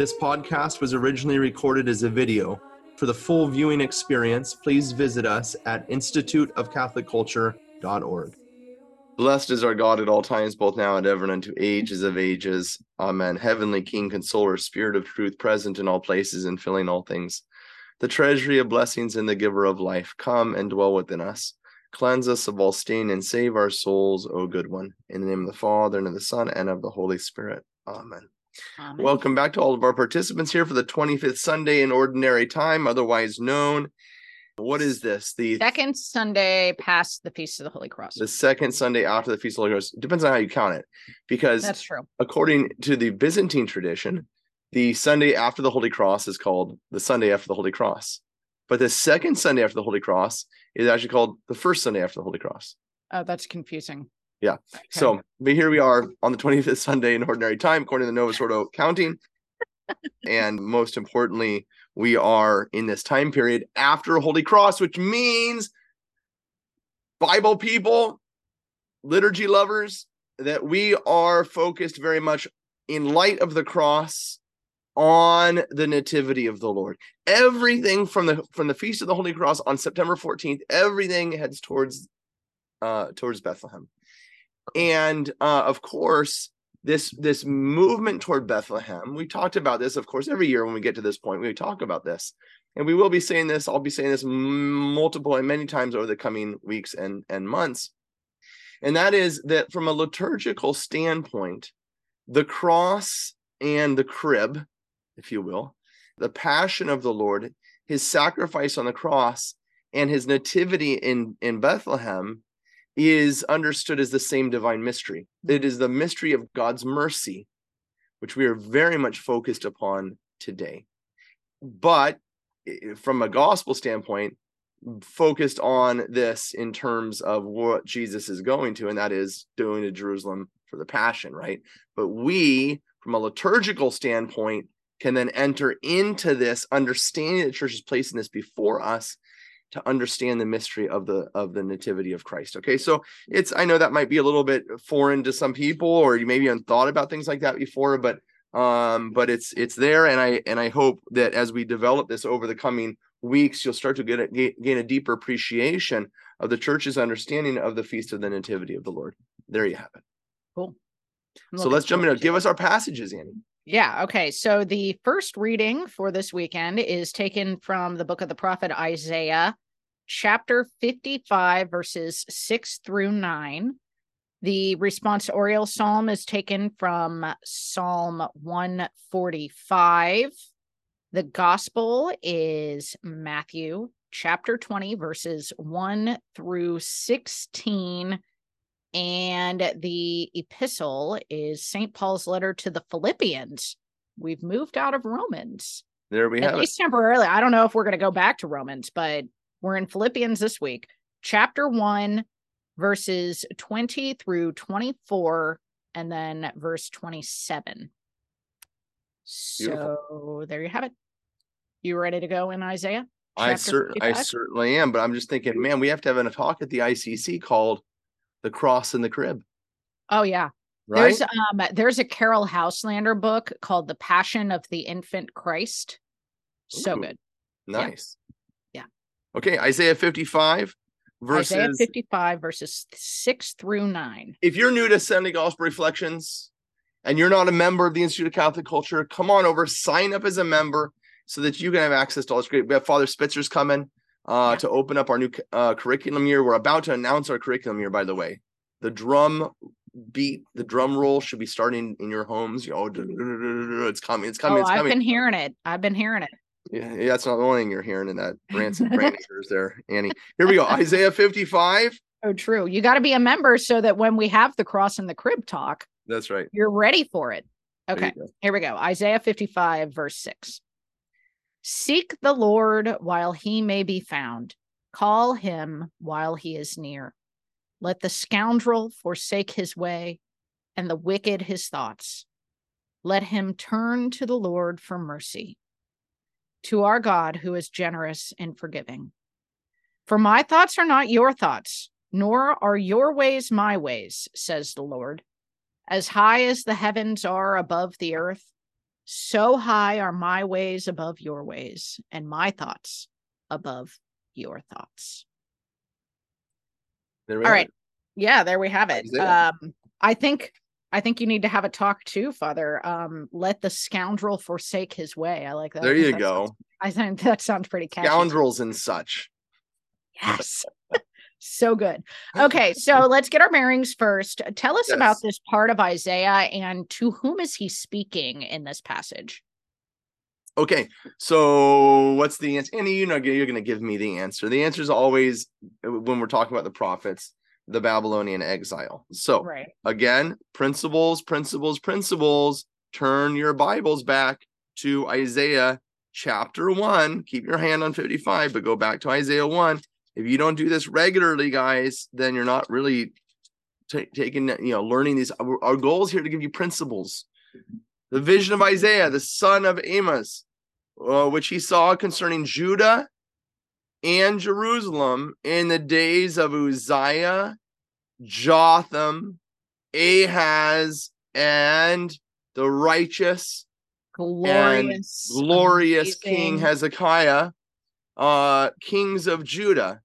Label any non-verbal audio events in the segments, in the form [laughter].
This podcast was originally recorded as a video. For the full viewing experience, please visit us at instituteofcatholicculture.org. Blessed is our God at all times, both now and ever, and unto ages of ages. Amen. Heavenly King, Consoler, Spirit of truth, present in all places and filling all things. The treasury of blessings and the giver of life, come and dwell within us. Cleanse us of all stain and save our souls, O good one. In the name of the Father, and of the Son, and of the Holy Spirit. Amen. Amen. Welcome back to all of our participants here for the 25th Sunday in Ordinary Time, otherwise known. What is this? The Second Sunday past the Feast of the Holy Cross. the second Sunday after the Feast of the Holy Cross. Depends on how you count it. Because That's true. according to the Byzantine tradition, the Sunday after the Holy Cross is called the Sunday after the Holy Cross. But the second Sunday after the Holy Cross is actually called the first Sunday after the Holy Cross. Oh, that's confusing. Yeah. Okay. So, but here we are on the 25th [laughs] Sunday in Ordinary Time, according to the Novus Ordo counting. [laughs] and most importantly, we are in this time period after Holy Cross, which means Bible people, liturgy lovers, that we are focused very much in light of the cross on the nativity of the Lord. Everything from the from the feast of the Holy Cross on September 14th, everything heads towards uh towards Bethlehem. And uh of course, this this movement toward Bethlehem, we talked about this of course every year when we get to this point, we talk about this. And we will be saying this, I'll be saying this multiple and many times over the coming weeks and and months. And that is that from a liturgical standpoint, the cross and the crib, if you will, the passion of the Lord, his sacrifice on the cross, and his nativity in, in Bethlehem is understood as the same divine mystery. Hmm. It is the mystery of God's mercy, which we are very much focused upon today. But from a gospel standpoint, focused on this in terms of what Jesus is going to, and that is going to Jerusalem for the passion, right? But we, from a liturgical standpoint, can then enter into this understanding the church is placing this before us to understand the mystery of the of the nativity of Christ. Okay, so it's I know that might be a little bit foreign to some people, or you maybe haven't thought about things like that before, but um, but it's it's there, and I and I hope that as we develop this over the coming weeks, you'll start to get a, gain a deeper appreciation of the church's understanding of the feast of the nativity of the Lord. There you have it. Cool. I'm So let's jump in. Give us our passages, Annie. Yeah. Okay. So the first reading for this weekend is taken from the book of the prophet Isaiah, chapter 55, verses 6 through 9. The responsorial psalm is taken from Psalm 145. The gospel is Matthew chapter 20, verses 1 through 16. And the epistle is St. Paul's letter to the Philippians. We've moved out of Romans, There we at have At least temporarily. I don't know if we're going to go back to Romans, but we're in Philippians this week, chapter 1, verses 20 through 24, and then verse 27. Beautiful. So there you have it. You ready to go in Isaiah? I cer- I certainly am, but I'm just thinking, man, we have to have a talk at the ICC called "The Cross and the Crib," Oh, yeah. right? There's um there's a Caryll Houselander book called The Passion of the Infant Christ. So Ooh, good. Nice. Yeah. Okay, Isaiah 55 verses. Isaiah 55 verses 6 through 9. If you're new to Sunday Gospel Reflections and you're not a member of the Institute of Catholic Culture, come on over, sign up as a member so that you can have access to all this great. We have Father Spitzer's coming uh, to open up our new uh, curriculum year. We're about to announce our curriculum year, by the way. The drum beat, the drum roll should be starting in your homes. You know, it's coming, it's coming, oh, it's I've been hearing it. I've been hearing it. Yeah, yeah, that's not the only thing you're hearing in that brain of [laughs] there, Annie. Here we go. Isaiah 55. Oh, true. You got to be a member so that when we have the cross and the crib talk, That's right. you're ready for it. Okay, here we go. Isaiah 55, verse 6. Seek the Lord while he may be found, call him while he is near. Let the scoundrel forsake his way and the wicked his thoughts. Let him turn to the Lord for mercy, to our God who is generous and forgiving. For my thoughts are not your thoughts, nor are your ways my ways, says the Lord. As high as the heavens are above the earth, so high are my ways above your ways, and my thoughts above your thoughts. All right. it. Yeah, there we have it. Um, I think I think you need to have a talk too, Father. Um, let the scoundrel forsake his way. I like that. There you that go. sounds- [laughs] I think that sounds pretty catchy. Scoundrels and such. Yes. [laughs] so good. Okay, so let's get our bearings first. Tell us about this part of Isaiah and to whom is he speaking in this passage? Okay, so what's the answer? And you know, you're going to give me the answer. The answer is always uh, when we're talking about the prophets, the Babylonian exile. So Right. again, principles, principles, principles. Turn your Bibles back to Isaiah chapter one. Keep your hand on 55, but go back to Isaiah one. If you don't do this regularly, guys, then you're not really ta- taking, you know, learning these. Our, our goal is here to give you principles. The vision of Isaiah, the son of Amos, uh, which he saw concerning Judah and Jerusalem in the days of Uzziah, Jotham, Ahaz, and the righteous Glorious. glorious king Hezekiah, uh, kings of Judah,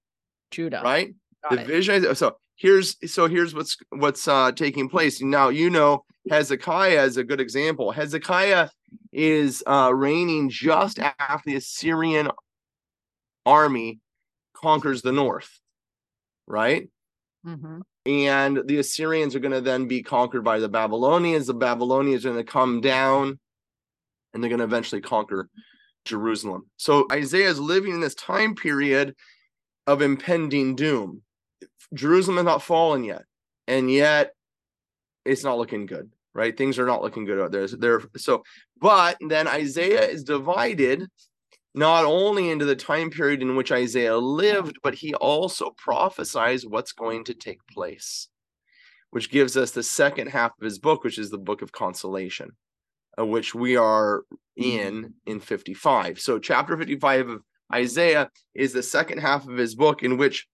Judah. right? Got the it. vision. So here's so here's what's what's uh, taking place now. You know Hezekiah is a good example. Hezekiah is uh, reigning just after the Assyrian army conquers the north, right? Mm-hmm. and the Assyrians are going to then be conquered by the Babylonians. The Babylonians are going to come down and they're going to eventually conquer Jerusalem. So Isaiah is living in this time period of impending doom. Jerusalem has not fallen yet, and yet it's not looking good, right? Things are not looking good out there. There, so, but then Isaiah is divided not only into the time period in which Isaiah lived, but he also prophesies what's going to take place, which gives us the second half of his book, which is the book of consolation, uh, which we are in in 55. So, chapter 55 of Isaiah is the second half of his book in which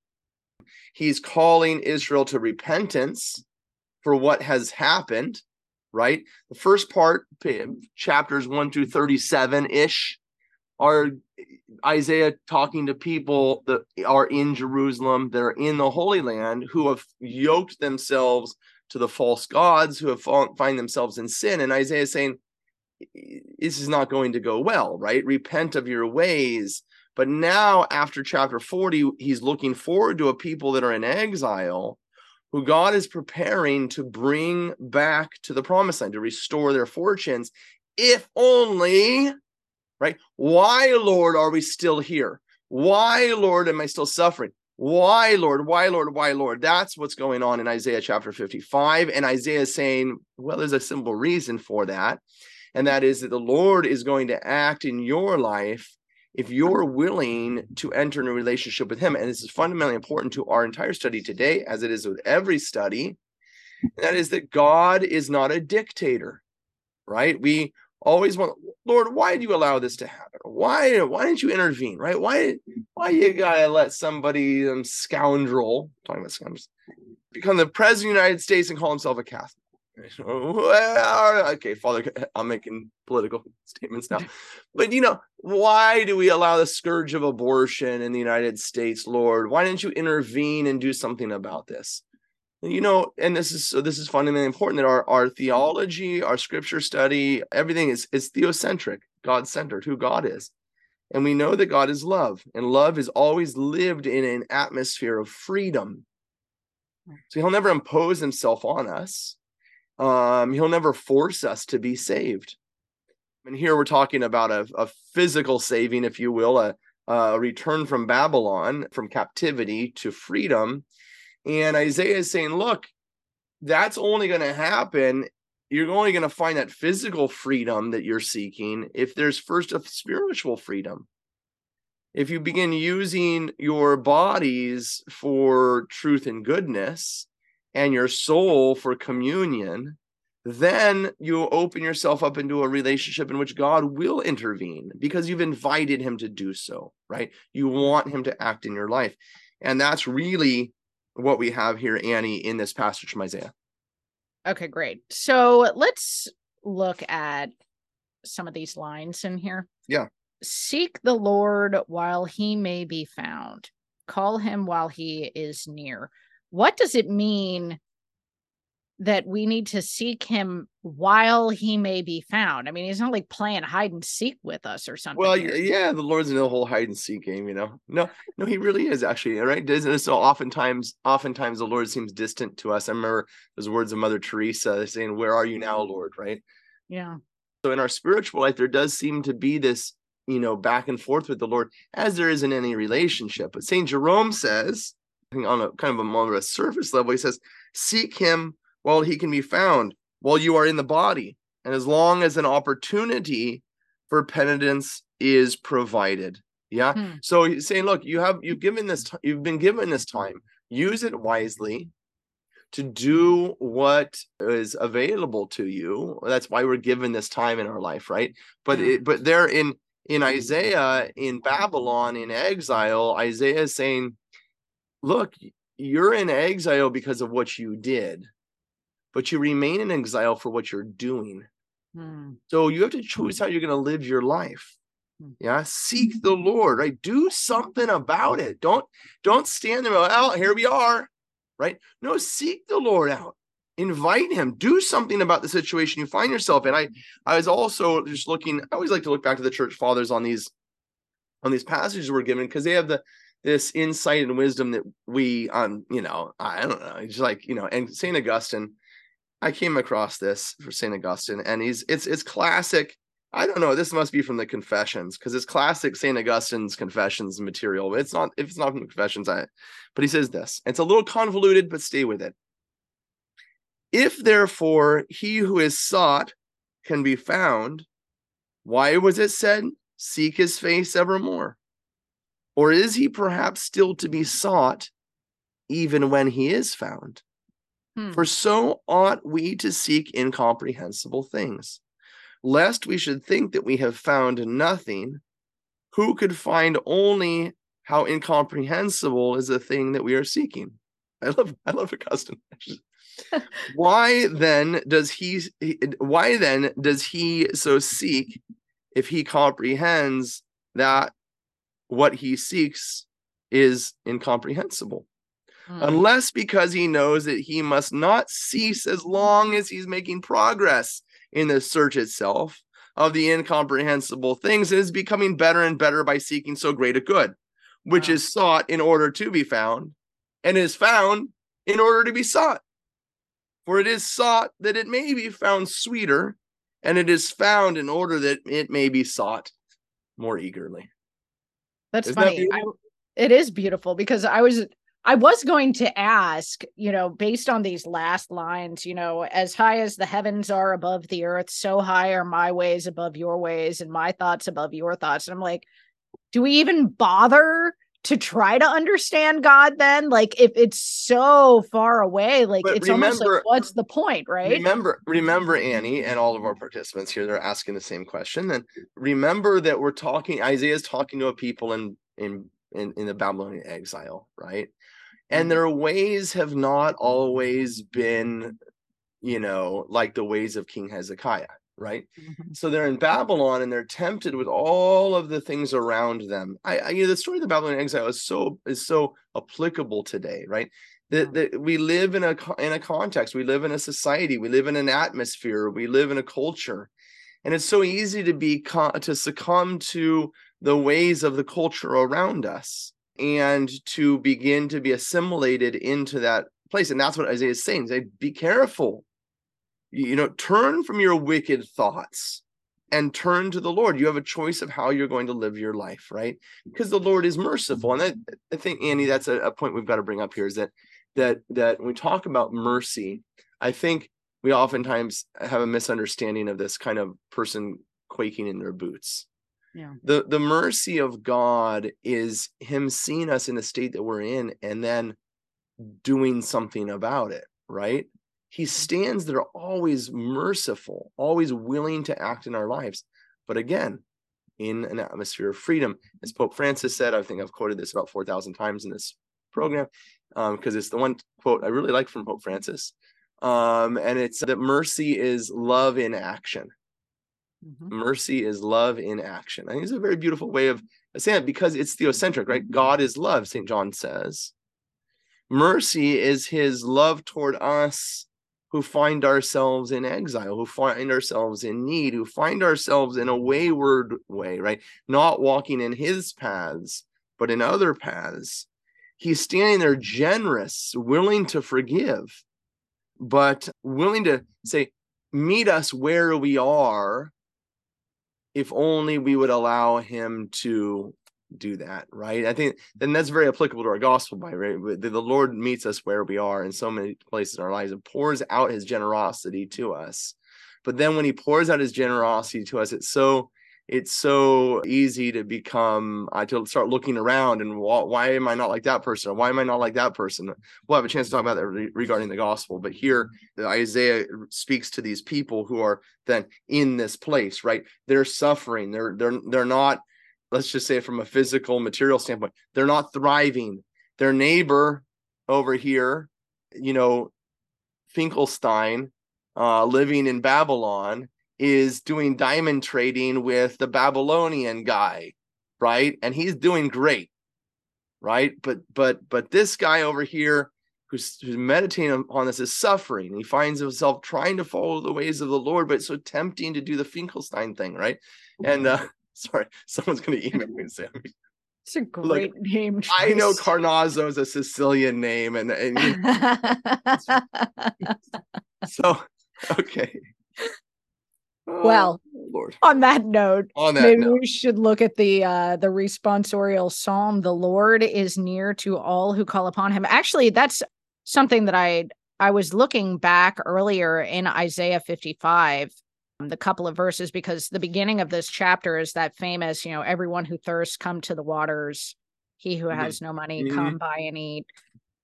he's calling Israel to repentance for what has happened, right? The first part, chapters 1 through 37 ish, are Isaiah talking to people that are in Jerusalem, that are in the Holy Land, who have yoked themselves to the false gods, who have fall, find themselves in sin. And Isaiah is saying, this is not going to go well, right? Repent of your ways. But now, after chapter 40, he's looking forward to a people that are in exile who God is preparing to bring back to the promised land, to restore their fortunes, if only, right? Why, Lord, are we still here? Why, Lord, am I still suffering? Why, Lord? Why, Lord? Why, Lord? That's what's going on in Isaiah chapter 55. And Isaiah is saying, well, there's a simple reason for that. And that is that the Lord is going to act in your life if you're willing to enter in a relationship with Him. And this is fundamentally important to our entire study today, as it is with every study. That is that God is not a dictator, right? We always want, Lord, why do you allow this to happen? Why, why didn't you intervene, right? Why, why you gotta let somebody, um, scoundrel, talking about scoundrels, become the president of the United States and call himself a Catholic? Okay, Father, [laughs] I'm making political [laughs] statements now. [laughs] But you know, why do we allow the scourge of abortion in the United States, Lord? Why didn't you intervene and do something about this? You know, and this is so this is fundamentally important that our, our theology, our scripture study, everything is is theocentric, God-centered, who God is. And we know that God is love, and love is always lived in an atmosphere of freedom. So he'll never impose himself on us um he'll never force us to be saved. And here we're talking about a, a physical saving if you will a, a return from babylon from captivity to freedom. And isaiah is saying look that's only going to happen. You're only going to find that physical freedom that you're seeking if there's first a spiritual freedom. If you begin using your bodies for truth and goodness and your soul for communion, then you open yourself up into a relationship in which God will intervene because you've invited him to do so, right? You want him to act in your life. And that's really what we have here, Annie, in this passage from Isaiah. Okay, great. So let's look at some of these lines in here. Yeah. Seek the Lord while he may be found, call him while he is near. What does it mean that we need to seek him while he may be found. I mean, he's not like playing hide and seek with us or something. Well, yeah, the Lord's in the whole hide and seek game, you know. No, no, he really is actually right. Isn't it so? Oftentimes, oftentimes the Lord seems distant to us. I remember those words of Mother Teresa saying, "Where are you now, mm-hmm. Lord?" Right. yeah. So in our spiritual life, there does seem to be this, you know, back and forth with the Lord, as there is in any relationship. But Saint Jerome says, on a kind of a more of a surface level, he says, "Seek Him." while he can be found while you are in the body and as long as an opportunity for penitence is provided. Yeah? Hmm. so he's saying look you have you've given this t- you've been given this time. Use it wisely to do what is available to you. That's why we're given this time in our life right? But it but there in in isaiah in babylon in exile isaiah is saying look you're in exile because of what you did but you remain in exile for what you're doing. Hmm. So you have to choose how you're going to live your life. Hmm. Yeah, seek the Lord, right? Do something about it. Don't don't stand there. Well, here we are, right? No, seek the Lord out. Invite him. Do something about the situation you find yourself in. I I was also just looking. I always like to look back to the church fathers on these on these passages we're given because they have the this insight and wisdom that we um you know I don't know just like you know and Saint Augustine I came across this for St. Augustine, and he's it's it's classic. I don't know. This must be from the Confessions because it's classic St. Augustine's Confessions material. It's not if it's not from the Confessions. I, but he says this. It's a little convoluted, but stay with it. If therefore he who is sought can be found, why was it said, "Seek his face evermore"? Or is he perhaps still to be sought, even when he is found? Hmm. For so ought we to seek incomprehensible things, lest we should think that we have found nothing. Who could find only how incomprehensible is the thing that we are seeking? I love, I love Augustine. [laughs] why then does he? Why then does he so seek, if he comprehends that what he seeks is incomprehensible? Hmm. unless because he knows that he must not cease as long as he's making progress in the search itself of the incomprehensible things and is becoming better and better by seeking so great a good, which Wow. is sought in order to be found and is found in order to be sought. For it is sought that it may be found sweeter, and it is found in order that it may be sought more eagerly. That's Isn't that funny. I, it is beautiful because I was I was going to ask, you know, based on these last lines, you know, as high as the heavens are above the earth, so high are my ways above your ways and my thoughts above your thoughts. And I'm like, do we even bother to try to understand God then? Like if it's so far away, like But it's almost like what's the point, right? Remember, remember, Annie, and all of our participants here, they're asking the same question. And remember that we're talking, Isaiah's talking to a people in in in, in the Babylonian exile, right? And Mhm. their ways have not always been, you know, like the ways of King Hezekiah, right? Mhm. So they're in Babylon and they're tempted with all of the things around them. I, I you know the story of the Babylonian exile is so is so applicable today, right? That, that we live in a in a context, we live in a society, we live in an atmosphere, we live in a culture, and it's so easy to be to succumb to the ways of the culture around us and to begin to be assimilated into that place. And that's what Isaiah is saying. Say, be careful you know turn from your wicked thoughts and turn to the lord you have a choice of how you're going to live your life right because the lord is merciful and that, i think annie that's a, a point we've got to bring up here is that that that when we talk about mercy i think we oftentimes have a misunderstanding of this kind of person quaking in their boots. Yeah. The the mercy of God is him seeing us in the state that we're in and then doing something about it, right? He stands there always merciful, always willing to act in our lives. But again, in an atmosphere of freedom, as Pope Francis said, I think I've quoted this about 4,000 times in this program because um, it's the one quote I really like from Pope Francis. Um, and it's that mercy is love in action. Mhm. Mercy is love in action. I think it's a very beautiful way of saying it because it's theocentric, right? God is love, St. John says. Mercy is his love toward us who find ourselves in exile, who find ourselves in need, who find ourselves in a wayward way, right? Not walking in his paths, but in other paths. He's standing there generous, willing to forgive, but willing to say, meet us where we are if only we would allow him to do that right? I think then that's very applicable to our gospel by right? The, the lord meets us where we are in so many places in our lives and pours out his generosity to us. But then when he pours out his generosity to us it's so it's so easy to become uh, to start looking around and why, why am i not like that person? Why am i not like that person? We'll have a chance to talk about that re- regarding the gospel but here isaiah speaks to these people who are then in this place right? They're suffering. They're they're they're not let's just say from a physical material standpoint they're not thriving. Their neighbor over here you know finkelstein uh living in babylon is doing diamond trading with the babylonian guy right? And he's doing great right? But but but this guy over here who's, who's meditating on this is suffering. He finds himself trying to follow the ways of the lord but it's so tempting to do the finkelstein thing right? And uh [laughs] sorry someone's going to email me and say It's a great name. i know carnazzo is a sicilian name and, and you know, [laughs] so okay Oh, Well, lord On that note, on that maybe note we should look at the uh the responsorial psalm. The Lord is near to all who call upon him. Actually, that's something that I I was looking back earlier in Isaiah 55 um, the couple of verses because the beginning of this chapter is that famous, you know, everyone who thirsts come to the waters. He who Mhm. has no money Mhm. come buy and eat.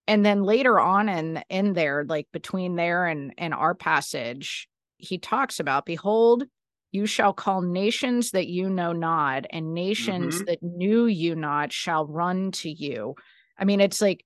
And then later on in in there like between there and and our passage, he talks about behold you shall call nations that you know not, and nations Mhm. that knew you not shall run to you. I mean, it's like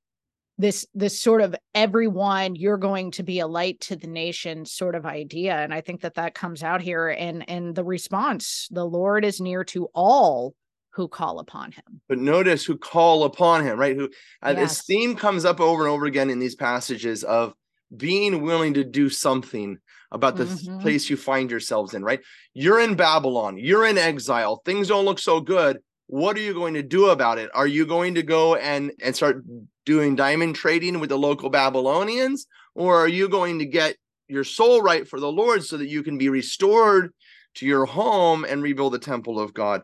this this sort of everyone you're going to be a light to the nation sort of idea and i think that that comes out here and and the response the lord is near to all who call upon him. But notice who call upon him right? Who uh, this theme comes up over and over again in these passages of being willing to do something about the th- Mhm. place you find yourselves in right? You're in babylon you're in exile things don't look so good. What are you going to do about it? Are you going to go and and start doing diamond trading with the local babylonians or are you going to get your soul right for the lord so that you can be restored to your home and rebuild the temple of god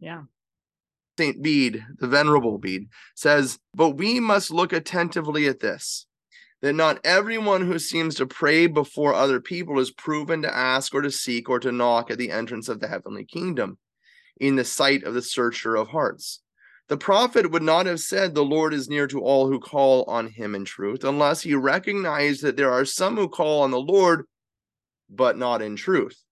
yeah St. Bede, the Venerable Bede, says, But we must look attentively at this that not everyone who seems to pray before other people is proven to ask or to seek or to knock at the entrance of the heavenly kingdom in the sight of the searcher of hearts. The prophet would not have said, The Lord is near to all who call on him in truth, unless he recognized that there are some who call on the Lord, but not in truth.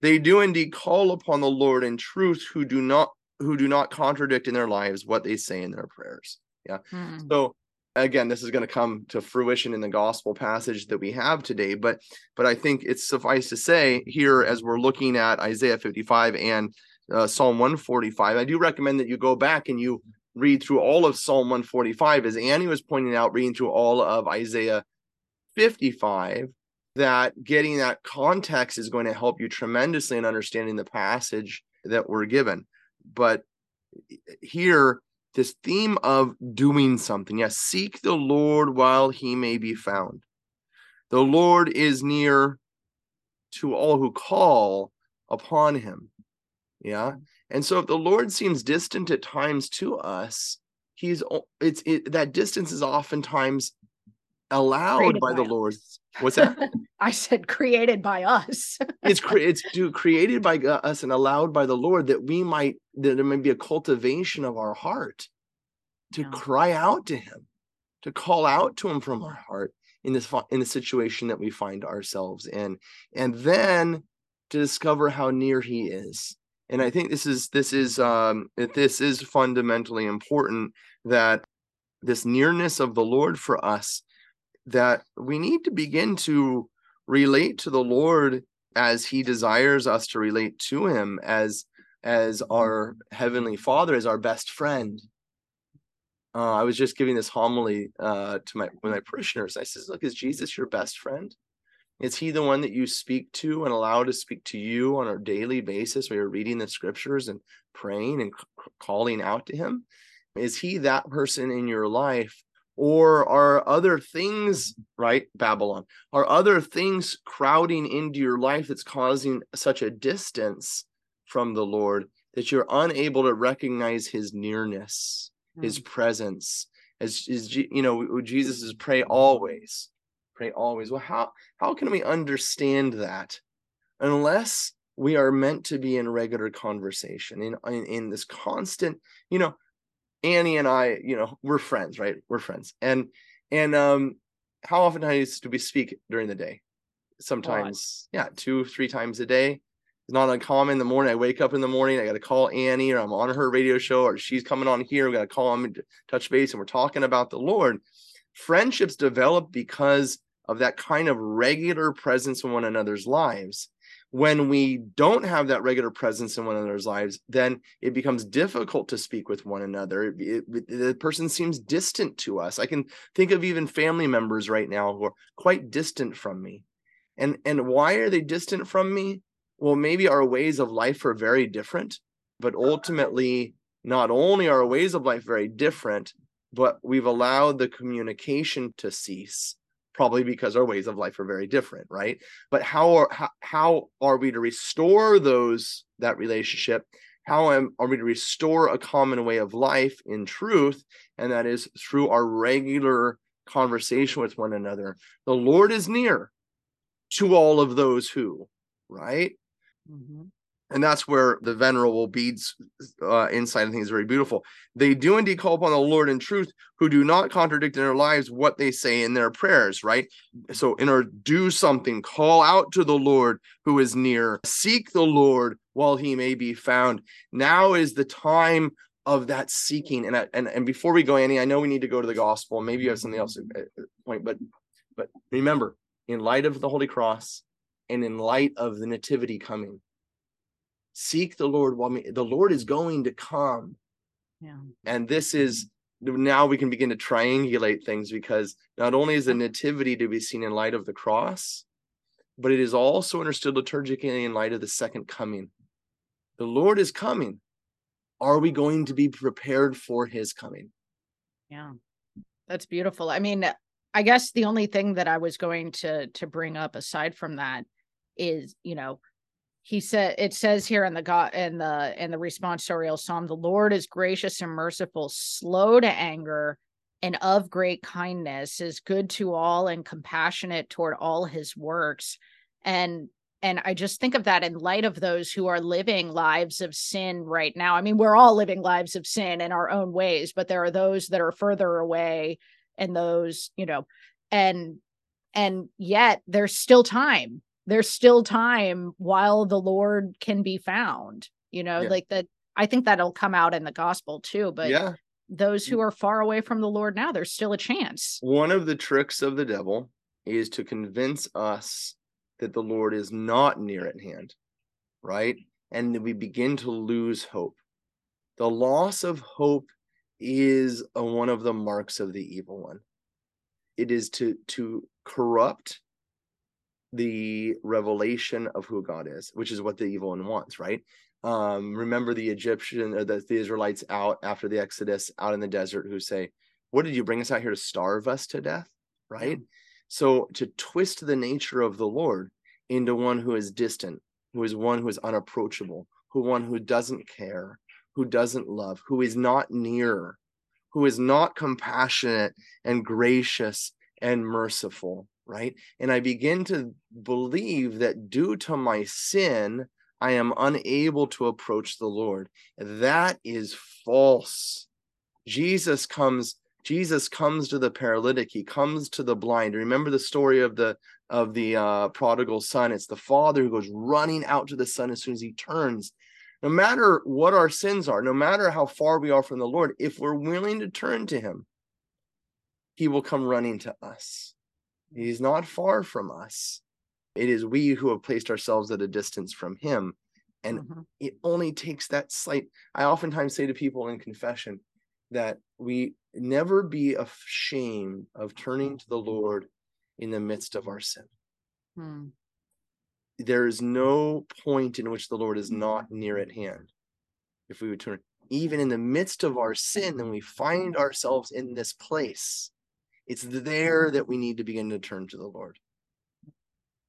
They do indeed call upon the Lord in truth who do not who do not contradict in their lives what they say in their prayers. Mm. So again, this is going to come to fruition in the gospel passage that we have today, but but I think it's suffice to say here as we're looking at Isaiah 55 and uh, Psalm 145, I do recommend that you go back and you read through all of Psalm 145 as Annie was pointing out reading through all of Isaiah 55 that getting that context is going to help you tremendously in understanding the passage that we're given. But here this theme of doing something yes seek the lord while he may be found. The lord is near to all who call upon him yeah and so if the lord seems distant at times to us he's it's it, that distance is oftentimes allowed Created by by the lord. What's that? [laughs] I said created by us. [laughs] it's cre- it's do, created by uh, us and allowed by the Lord that we might that there may be a cultivation of our heart to Yeah. cry out to Him, to call out to Him from our heart in this in the situation that we find ourselves in, and then to discover how near He is. And I think this is this is um this is fundamentally important that this nearness of the Lord for us that we need to begin to relate to the Lord as he desires us to relate to him as as our heavenly father as our best friend. Uh, i was just giving this homily uh, to my my parishioners i says look is jesus your best friend is he the one that you speak to and allow to speak to you on a daily basis where you're reading the scriptures and praying and c- calling out to him? Is he that person in your life? Or are other things right babylon are other things crowding into your life that's causing such a distance from the lord that you're unable to recognize his nearness his hmm. presence? As is you know jesus is pray always pray always well how how can we understand that unless we are meant to be in regular conversation in in, in this constant you know Annie and I, you know, we're friends, right? We're friends. And and um how often do we speak during the day? Sometimes, yeah, two, three times a day. It's not uncommon in the morning. I wake up in the morning, I gotta call Annie, or I'm on her radio show, or she's coming on here. We gotta call them and touch base, and we're talking about the Lord. Friendships develop because of that kind of regular presence in one another's lives when we don't have that regular presence in one another's lives, then it becomes difficult to speak with one another. It- it- the person seems distant to us. I can think of even family members right now who are quite distant from me. And and why are they distant from me? Well, maybe our ways of life are very different, but ultimately, not only are our ways of life very different, but we've allowed the communication to cease probably because our ways of life are very different right? But how are how, how are we to restore those that relationship? How am, are we to restore a common way of life in truth and that is through our regular conversation with one another? The lord is near to all of those who right? Mhm. And that's where the venerable Bede's uh, insight I think is very beautiful. They do indeed call upon the Lord in truth, who do not contradict in their lives what they say in their prayers. Right. So, in to do something, call out to the Lord who is near. Seek the Lord while he may be found. Now is the time of that seeking. And I- and and before we go, Annie, I know we need to go to the gospel. Maybe you have something else at point, but but remember, in light of the Holy Cross and in light of the Nativity coming seek the lord while me the lord is going to come Yeah. and this mm-hmm. is now we can begin to triangulate things because not only is the nativity to be seen in light of the cross but it is also understood liturgically in light of the second coming the lord is coming are we going to be prepared for his coming Yeah. That's beautiful. I mean, I guess the only thing that I was going to to bring up aside from that is, you know, he said it says here in the God in the in the responsorial psalm, the Lord is gracious and merciful, slow to anger, and of great kindness, is good to all and compassionate toward all his works. And and I just think of that in light of those who are living lives of sin right now. I mean, we're all living lives of sin in our own ways, but there are those that are further away and those, you know, and and yet there's still time. There's still time while the Lord can be found. You know, Yeah. like that I think that'll come out in the gospel too, but yeah those who mm. are far away from the Lord now, there's still a chance. one of the tricks of the devil is to convince us that the Lord is not near at hand, right? And we begin to lose hope. The loss of hope is a, one of the marks of the evil one. It is to to corrupt the revelation of who God is, which is what the evil one wants, right? Um, remember the Egyptian or the, the Israelites out after the Exodus out in the desert who say, What did you bring us out here to starve us to death? Right? So to twist the nature of the Lord into one who is distant, who is one who is unapproachable, who one who doesn't care, who doesn't love, who is not near, who is not compassionate and gracious and merciful, right? And I begin to believe that due to my sin, I am unable to approach the Lord. That is false. Jesus comes Jesus comes to the paralytic, he comes to the blind. Remember the story of the of the uh, prodigal son. It's the father who goes running out to the son as soon as he turns. No matter what our sins are, no matter how far we are from the Lord, if we're willing to turn to him, he will come running to us. He's not far from us. It is we who have placed ourselves at a distance from him. And Mhm. it only takes that slight. I oftentimes say to people in confession that we never be ashamed of turning to the Lord in the midst of our sin. Hmm. There is no point in which the Lord is not near at hand. If we would turn, even in the midst of our sin, then we find ourselves in this place. It's there that we need to begin to turn to the Lord.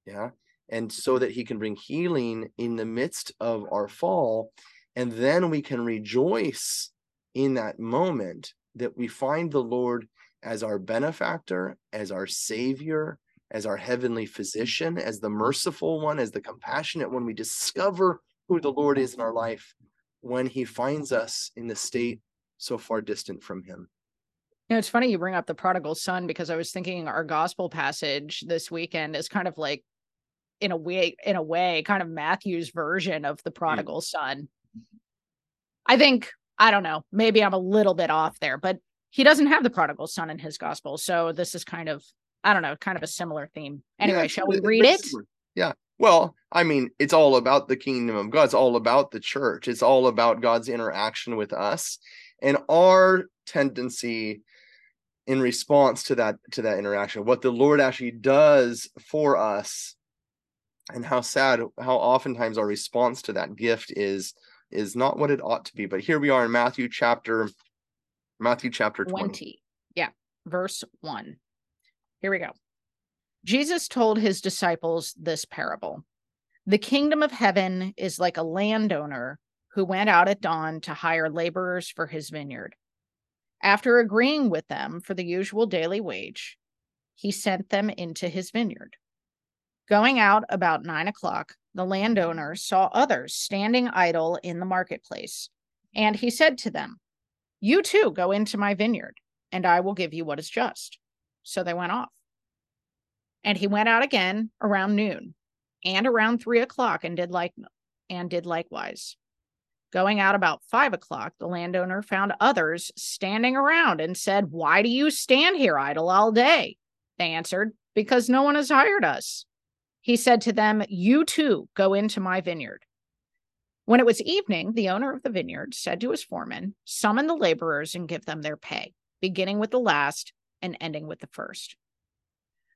Yeah. And so that he can bring healing in the midst of our fall. And then we can rejoice in that moment that we find the Lord as our benefactor, as our savior, as our heavenly physician, as the merciful one, as the compassionate one. We discover who the Lord is in our life when he finds us in the state so far distant from him. You know, it's funny you bring up the prodigal son because I was thinking our gospel passage this weekend is kind of like in a way in a way kind of Matthew's version of the mm. prodigal son. I think I don't know, maybe I'm a little bit off there, but he doesn't have the prodigal son in his gospel. So this is kind of I don't know, kind of a similar theme. Anyway, Yeah, shall we read it? Yeah. Well, I mean, it's all about the kingdom of God. It's all about the church. It's all about God's interaction with us and our tendency in response to that to that interaction, what the Lord actually does for us, and how sad, how oftentimes our response to that gift is is not what it ought to be. But here we are in Matthew chapter Matthew chapter 20. 20. Yeah, verse 1. Here we go. Jesus told his disciples this parable The kingdom of heaven is like a landowner who went out at dawn to hire laborers for his vineyard. After agreeing with them for the usual daily wage, he sent them into his vineyard. Going out about nine o'clock, the landowner saw others standing idle in the marketplace, and he said to them, You too go into my vineyard, and I will give you what is just. So they went off. And he went out again around noon and around three o'clock and did like and did likewise. Going out about five o'clock, the landowner found others standing around and said, Why do you stand here idle all day? They answered, Because no one has hired us. He said to them, You too go into my vineyard. When it was evening, the owner of the vineyard said to his foreman, Summon the laborers and give them their pay, beginning with the last and ending with the first.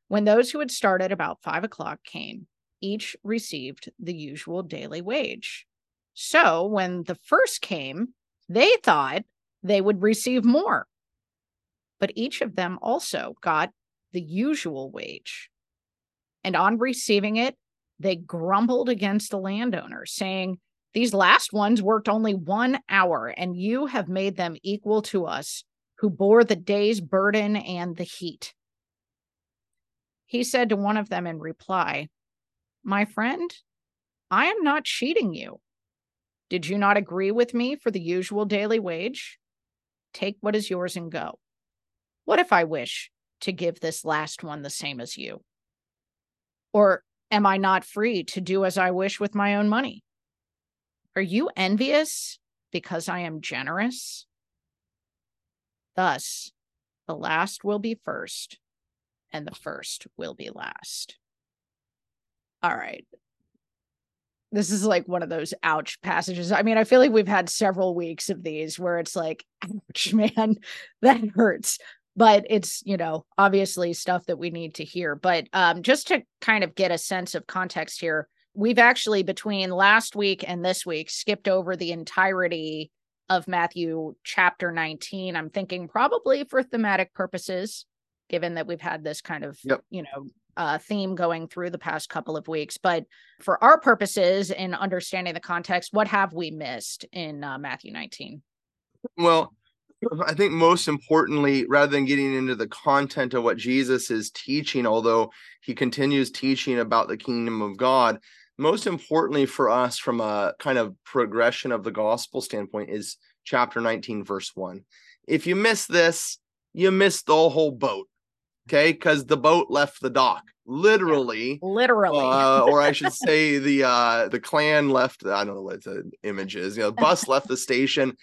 When those who had started about five o'clock came, each received the usual daily wage. So when the first came, they thought they would receive more. But each of them also got the usual wage. And on receiving it, they grumbled against the landowner, saying, These last ones worked only one hour, and you have made them equal to us, who bore the day's burden and the heat. He said to one of them in reply, My friend, I am not cheating you. Did you not agree with me for the usual daily wage? Take what is yours and go. What if I wish to give this last one the same as you? Or am I not free to do as I wish with my own money? Are you envious because I am generous? Thus, the last will be first, and the first will be last. All right. This is like one of those ouch passages. I mean, I feel like we've had several weeks of these where it's like, ouch, [laughs] man, that hurts. But it's, you know, obviously stuff that we need to hear. But um, just to kind of get a sense of context here, we've actually, between last week and this week, skipped over the entirety of Matthew chapter 19. I'm thinking probably for thematic purposes, given that we've had this kind of, Yep. you know, uh, theme going through the past couple of weeks. But for our purposes in understanding the context, what have we missed in uh, Matthew 19? Well, I think most importantly, rather than getting into the content of what Jesus is teaching, although he continues teaching about the kingdom of God, most importantly for us from a kind of progression of the gospel standpoint is chapter 19, verse 1. If you miss this, you miss the whole boat. Okay, because the boat left the dock, literally. Literally. Uh, or I should [laughs] say the uh the clan left. I don't know what the image is. You know, the bus left the station,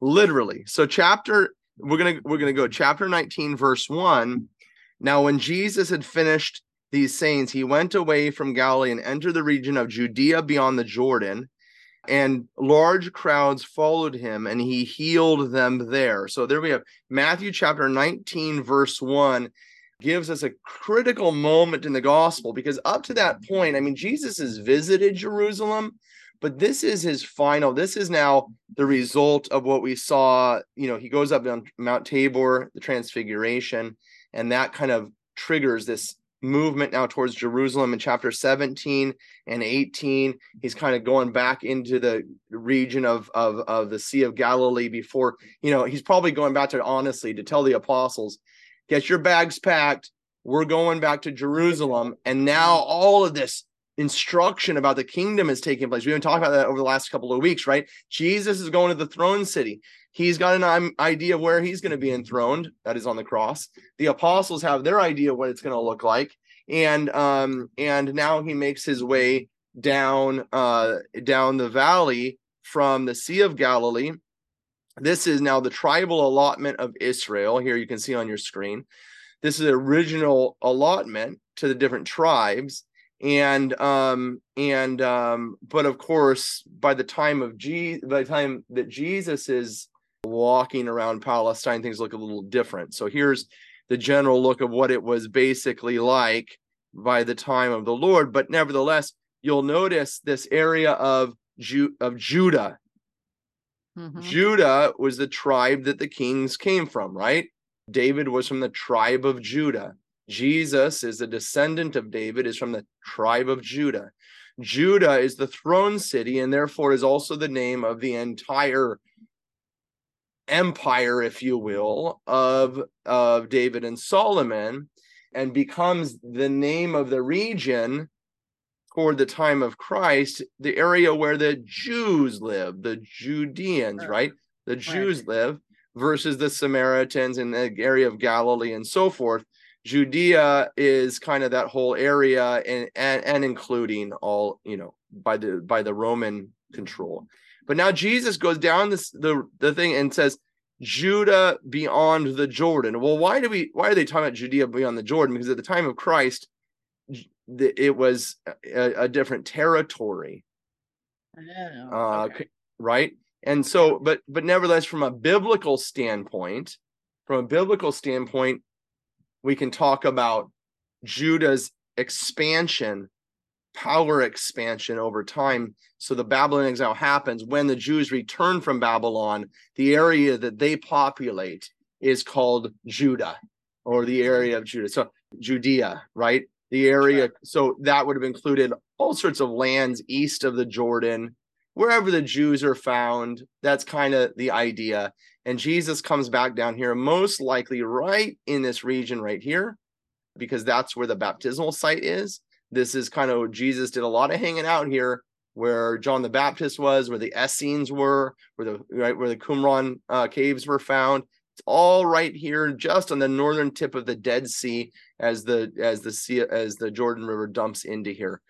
literally. So chapter we're gonna we're gonna go chapter 19, verse 1. Now, when Jesus had finished these sayings, he went away from Galilee and entered the region of Judea beyond the Jordan, and large crowds followed him, and he healed them there. So there we have Matthew chapter 19, verse 1 gives us a critical moment in the gospel because up to that mm-hmm. point, I mean, Jesus has visited Jerusalem, but this is his final, this is now the result of what we saw. You know, he goes up on Mount Tabor, the transfiguration, and that kind of triggers this movement now towards Jerusalem in chapter 17 and 18. He's kind of going back into the region of, of, of the Sea of Galilee before, you know, he's probably going back to honestly to tell the apostles, get your bags packed. We're going back to Jerusalem. And now all of this instruction about the kingdom is taking place. We've been talking about that over the last couple of weeks, right? Jesus is going to the throne city. He's got an idea of where he's going to be enthroned, that is on the cross. The apostles have their idea of what it's going to look like. And um, and now he makes his way down uh down the valley from the Sea of Galilee this is now the tribal allotment of Israel. Here you can see on your screen. This is the original allotment to the different tribes. And um and um but of course by the time of G by the time that Jesus is walking around Palestine things look a little different. So here's the general look of what it was basically like by the time of the Lord but nevertheless you'll notice this area of Ju- of Judah Mhm. Judah was the tribe that the kings came from, right? David was from the tribe of Judah. Jesus is a descendant of David, is from the tribe of Judah. Judah is the throne city and therefore is also the name of the entire empire, if you will, of, of David and Solomon, and becomes the name of the region toward the time of Christ, the area where the Jews live, the Judeans, Sure. right? The Jews live versus the Samaritans in the area of Galilee and so forth. Judea is kind of that whole area and, and and including all, you know, by the by the Roman control. But now Jesus goes down this the the thing and says Judah beyond the Jordan. Well, why do we why are they talking about Judea beyond the Jordan? Because at the time of Christ, the- it was a, a different territory. Oh, uh okay. right? And so but but nevertheless from a biblical standpoint from a biblical standpoint we can talk about judah's expansion power expansion over time. So the babylonian exile happens. When the jews return from babylon the area that they populate is called judah or the area of judah. So judea right the area so that would have included all sorts of lands east of the jordan wherever the Jews are found. That's kind of the idea. And Jesus comes back down here, most likely right in this region right here, because that's where the baptismal site is. This is kind of Jesus did a lot of hanging out here, where John the Baptist was, where the Essenes were, where the right where the Qumran uh, caves were found. It's all right here, just on the northern tip of the Dead Sea, as the as the sea as the Jordan River dumps into here.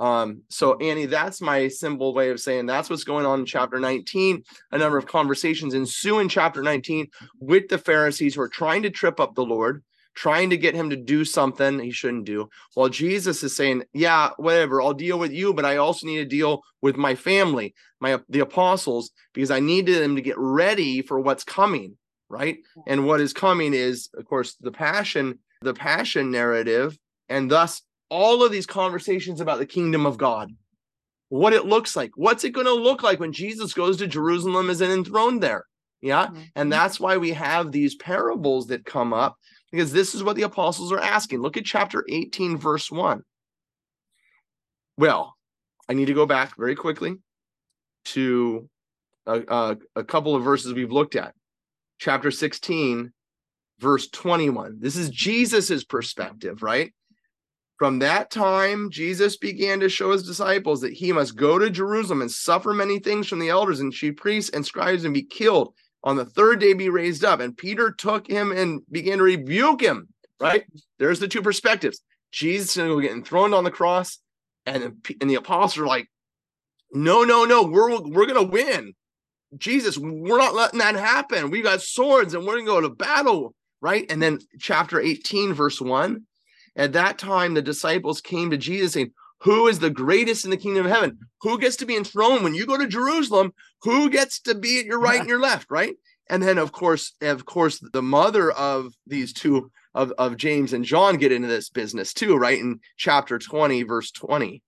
Um, so Annie, that's my simple way of saying that's what's going on in chapter 19. A number of conversations ensue in chapter 19 with the Pharisees who are trying to trip up the Lord, trying to get him to do something he shouldn't do. While Jesus is saying, Yeah, whatever, I'll deal with you, but I also need to deal with my family, my the apostles, because I need them to get ready for what's coming, right? And what is coming is, of course, the passion, the passion narrative, and thus all of these conversations about the kingdom of God, what it looks like. What's it going to look like when Jesus goes to Jerusalem as an enthroned there? Yeah. Mhm. And that's why we have these parables that come up because this is what the apostles are asking. Look at chapter 18, verse 1. Well, I need to go back very quickly to a, a, a couple of verses we've looked at. chapter 16, verse 21. This is Jesus's perspective, right? From that time, Jesus began to show his disciples that he must go to Jerusalem and suffer many things from the elders and chief priests and scribes and be killed. On the third day, be raised up. And Peter took him and began to rebuke him. Right there's the two perspectives. Jesus is getting thrown on the cross, and and the apostles are like, "No, no, no, we're we're gonna win." Jesus, we're not letting that happen. We got swords and we're gonna go to battle, right? And then chapter 18, verse 1 at that time, the disciples came to Jesus saying, Who is the greatest in the kingdom of heaven? Who gets to be enthroned when you go to Jerusalem? Who gets to be at your right and your left, right? And then, of course, of course, the mother of these two of, of James and John get into this business too, right? In chapter 20, verse 20.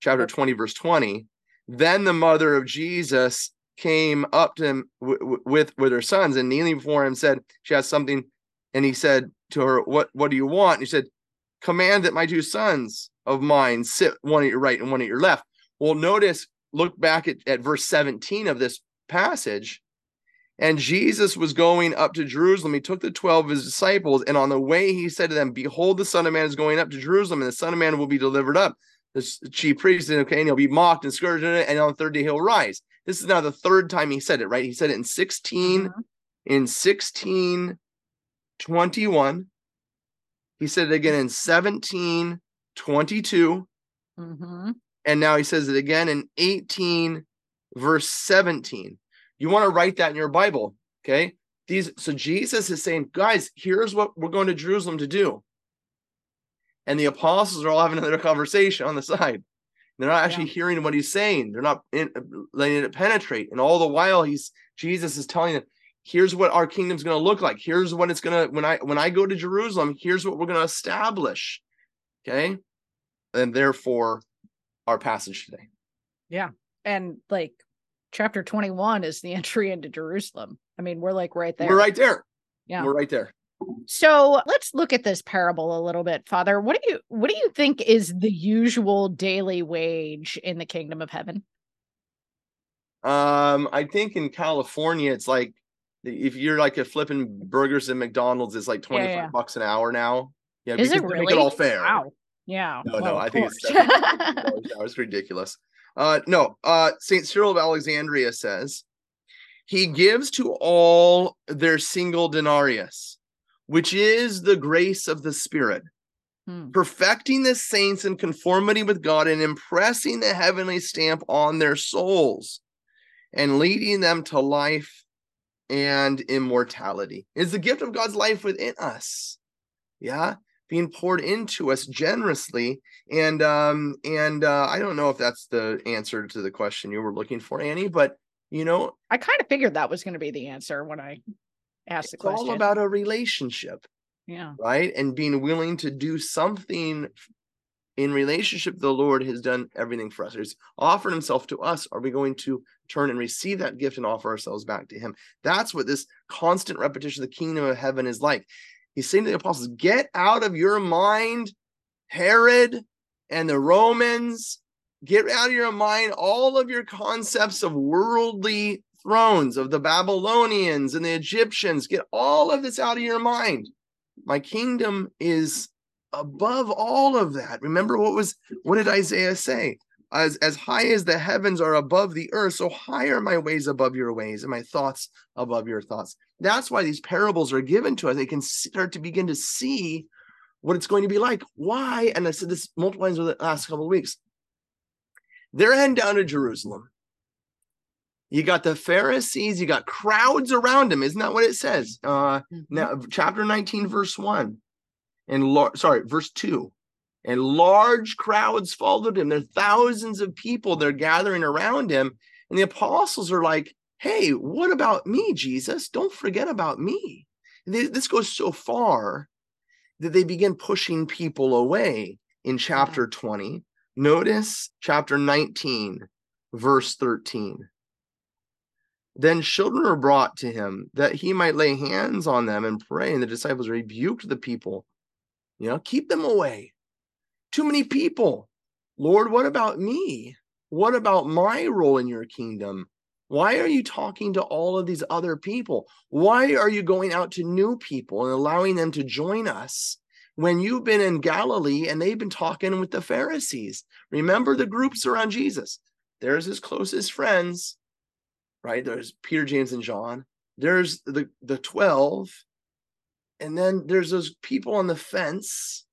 Chapter 20, verse 20. Then the mother of Jesus came up to him w- w- with with her sons and kneeling before him said, She has something. And he said to her, What what do you want? And he said, command that my two sons of mine sit one at your right and one at your left. Well, notice, look back at, at verse 17 of this passage. And Jesus was going up to Jerusalem. He took the 12 of his disciples, and on the way, he said to them, Behold, the Son of Man is going up to Jerusalem, and the Son of Man will be delivered up. The chief priest said, Okay, and he'll be mocked and scourged, and on the third day, he'll rise. This is now the third time he said it, right? He said it in 16, mm-hmm. in 16, 21, he said it again in 1722. Mm-hmm. And now he says it again in 18, verse 17. You want to write that in your Bible. Okay. These so Jesus is saying, guys, here's what we're going to Jerusalem to do. And the apostles are all having another conversation on the side. They're not actually yeah. hearing what he's saying. They're not in, letting it penetrate. And all the while, he's Jesus is telling them, here's what our kingdom's going to look like. Here's what it's going to when i when i go to jerusalem here's what we're going to establish okay? And therefore our passage today. Yeah and like chapter 21 is the [laughs] entry into jerusalem. I mean we're like right there. we're right there. Yeah. We're right there. So let's look at this parable a little bit father. What do you what do you think is the usual daily wage in the kingdom of heaven? Um i think in california it's like if you're like a flipping burgers at McDonald's, it's like 25 yeah, yeah. bucks an hour now. Yeah, is it really? Make it all fair. Wow. Yeah. No, well, no, I think it's that was [laughs] ridiculous. Uh no, uh Saint Cyril of Alexandria says he gives to all their single denarius, which is the grace of the spirit. Hmm. Perfecting the saints in conformity with God and impressing the heavenly stamp on their souls and leading them to life and immortality. Is the gift of God's life within us. Yeah, being poured into us generously. And um, and uh, I don't know if that's the answer to the question you were looking for, Annie, but you know, I kind of figured that was going to be the answer when I asked the question. It's all about a relationship. Yeah. Right. And being willing to do something in relationship the lord has done everything for us. He's offered himself to us. Are we going to turn and receive that gift and offer ourselves back to him? That's what this constant repetition of the kingdom of heaven is like. He's saying to the apostles get out of your mind herod and the romans. Get out of your mind all of your concepts of worldly thrones of the babylonians and the egyptians. Get all of this out of your mind. My kingdom is above all of that. Remember what was what did Isaiah say? As as high as the heavens are above the earth, so high are my ways above your ways, and my thoughts above your thoughts. That's why these parables are given to us. They can start to begin to see what it's going to be like. Why? And I said this multiple times over the last couple of weeks. They're heading down to Jerusalem. You got the Pharisees, you got crowds around them. Isn't that what it says? Uh, mm-hmm. now, chapter 19, verse 1 and lar- sorry, verse 2. And large crowds followed him. There are thousands of people they're gathering around him. And the apostles are like, hey, what about me, Jesus? Don't forget about me. They, this goes so far that they begin pushing people away in chapter 20. Notice chapter 19, verse 13. Then children were brought to him that he might lay hands on them and pray. And the disciples rebuked the people you know, keep them away. Too many people. Lord, what about me? What about my role in your kingdom? Why are you talking to all of these other people? Why are you going out to new people and allowing them to join us when you've been in Galilee and they've been talking with the Pharisees? Remember the groups around Jesus. There's his closest friends, right? There's Peter, James, and John. There's the, the 12. And then there's those people on the fence.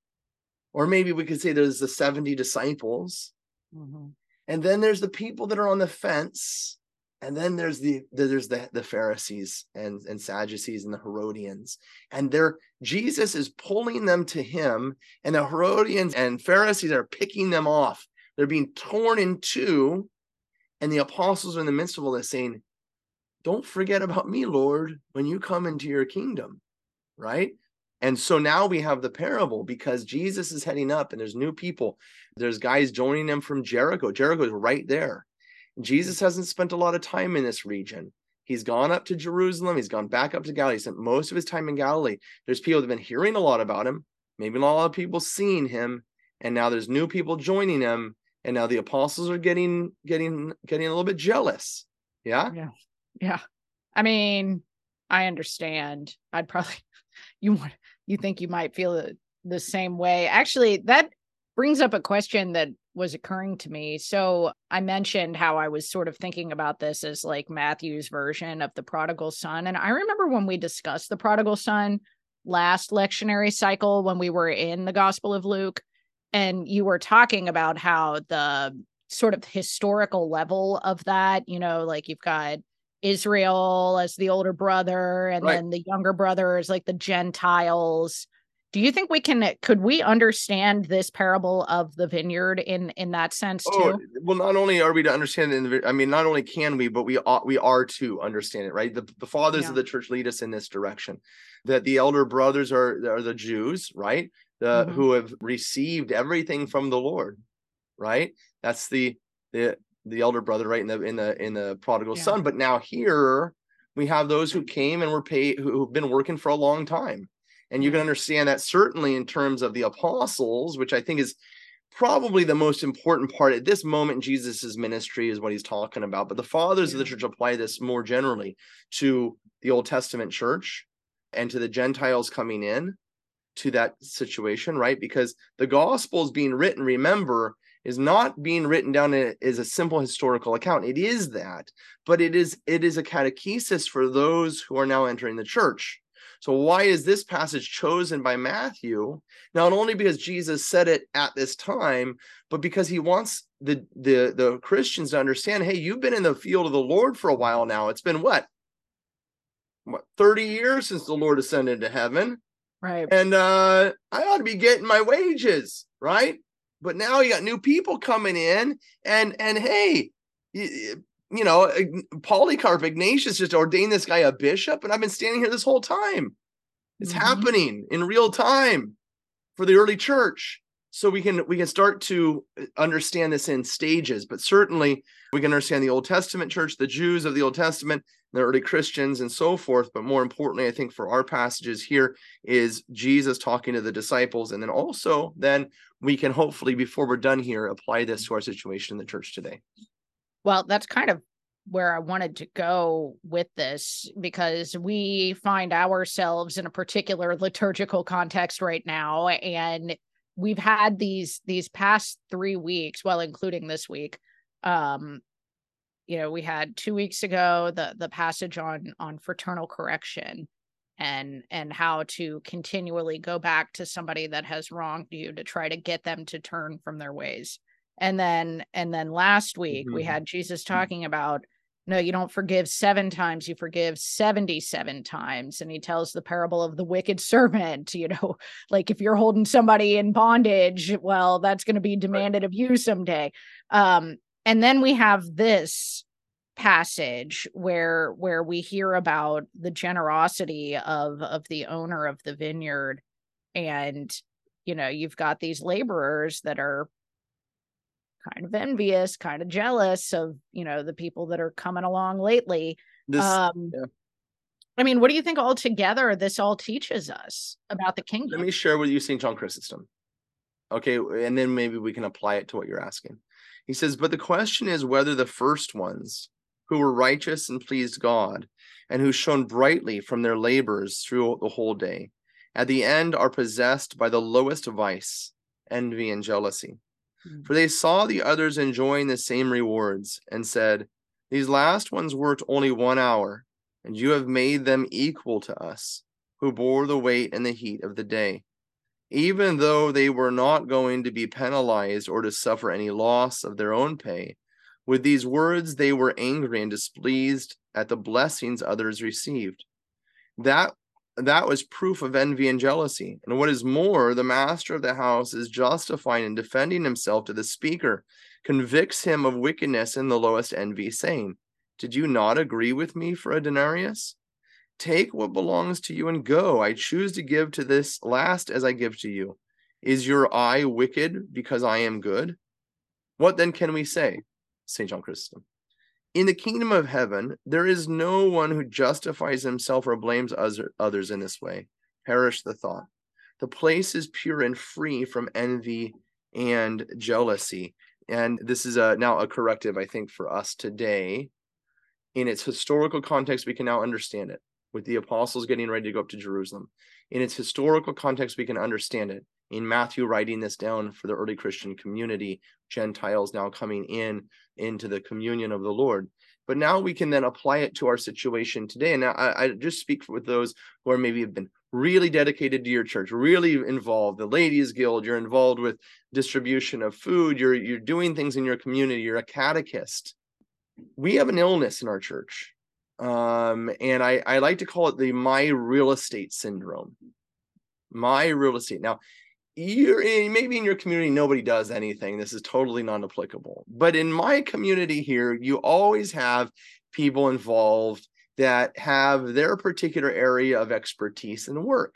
Or maybe we could say there's the 70 disciples. Mhm. And then there's the people that are on the fence. And then there's the there's the, the Pharisees and, and Sadducees and the Herodians. And they're Jesus is pulling them to him, and the Herodians and Pharisees are picking them off. They're being torn in two, and the apostles are in the midst of all this saying, Don't forget about me, Lord, when you come into your kingdom. Right. And so now we have the parable because Jesus is heading up and there's new people. There's guys joining him from Jericho. Jericho is right there. Jesus hasn't spent a lot of time in this region. He's gone up to Jerusalem. He's gone back up to Galilee. He spent most of his time in Galilee. There's people that have been hearing a lot about him, maybe not a lot of people seeing him, and now there's new people joining him. And now the apostles are getting getting getting a little bit jealous. Yeah. Yeah. Yeah. I mean, I understand. I'd probably you want you think you might feel the, the same way. Actually, that brings up a question that was occurring to me. So I mentioned how I was sort of thinking about this as like Matthew's version of the prodigal son. And I remember when we discussed the prodigal son last lectionary cycle when we were in the Gospel of Luke, and you were talking about how the sort of historical level of that, you know, like you've got Israel as the older brother, and Right. then the younger brother is like the Gentiles. Do you think we can could we understand this parable of the vineyard in in that sense too? Oh, well, not only are we to understand it, in the, I mean, not only can we, but we ought, we are to understand it, right? The, the fathers Yeah. of the church lead us in this direction. That the elder brothers are are the Jews, right? The Mhm. who have received everything from the Lord, right? That's the the the elder brother, right? In the in the in the prodigal Yeah. son. But now here we have those who came and were paid, who, who've been working for a long time, and you can mm-hmm. understand that certainly in terms of the apostles, which I think is probably the most important part at this moment in Jesus's ministry is what he's talking about. But the fathers of the church apply this more generally to the Old Testament church and to the Gentiles coming in to that situation, right? Because the gospel is being written, remember, is not being written down as a simple historical account. It is that, but it is it is a catechesis for those who are now entering the church. So why is this passage chosen by Matthew? Not only because Jesus said it at this time, but because he wants the the the Christians to understand, hey, you've been in the field of the Lord for a while now. It's been what? What 30 years since the Lord ascended to heaven Right. and uh I ought to be getting my wages, right? But now you got new people coming in, and and hey, you, you know, Polycarp Ignatius just ordained this guy a bishop, and I've been standing here this whole time. It's Mhm. happening in real time for the early church. So we can we can start to uh, understand this in stages, but certainly we can understand the Old Testament church, the Jews of the Old Testament, the early Christians, and so forth. But more importantly, I think for our passages here is Jesus talking to the disciples, and then also then we can hopefully, before we're done here, apply this to our situation in the church today. Well, that's kind of where I wanted to go with this because we find ourselves in a particular liturgical context right now and we've had these these past 3 weeks, well including this week. Um you know, we had 2 weeks ago the the passage on on fraternal correction and and how to continually go back to somebody that has wronged you to try to get them to turn from their ways. And then and then last week we Mhm. had jesus talking about no you don't forgive seven times you forgive 77 times. And he tells the parable of the wicked servant you know [laughs] like if you're holding somebody in bondage well that's going to be demanded of you someday. Um and then we have this passage where where we hear about the generosity of of the owner of the vineyard and you know you've got these laborers that are kind of envious kind of jealous of you know the people that are coming along lately This um yeah. i mean what do you think altogether this all teaches us about the kingdom? let me share with you St. John Chrysostom. Okay, and then maybe we can apply it to what you're asking. He says, but the question is whether the first ones who were righteous and pleased God, and who shone brightly from their labors through the whole day, at the end are possessed by the lowest vice, envy and jealousy. Mm. For they saw the others enjoying the same rewards, and said, These last ones worked only one hour, and you have made them equal to us, who bore the weight and the heat of the day. Even though they were not going to be penalized or to suffer any loss of their own pay, with these words they were angry and displeased at the blessings others received. That that was proof of envy and jealousy. And what is more, the master of the house is justifying and defending himself to the speaker, convicts him of wickedness in the lowest envy, saying, Did you not agree with me for a denarius? Take what belongs to you and go. I choose to give to this last as I give to you. Is your eye wicked because I am good? What then can we say? St. John Chrysostom. In the kingdom of heaven, there is no one who justifies himself or blames others in this way. Perish the thought. The place is pure and free from envy and jealousy. And this is a, now a corrective, I think, for us today. In its historical context, we can now understand it with the apostles getting ready to go up to Jerusalem. In its historical context, we can understand it. In Matthew writing this down for the early Christian community, Gentiles now coming in into the communion of the Lord. But now we can then apply it to our situation today. And I, I just speak with those who are maybe have been really dedicated to your church, really involved. The Ladies Guild, you're involved with distribution of food, you're you're doing things in your community, you're a catechist. We have an illness in our church um, and I, I like to call it the my real estate syndrome. My real estate. Now, you're in, maybe in your community nobody does anything. This is totally non-applicable. But in my community here, you always have people involved that have their particular area of expertise and work.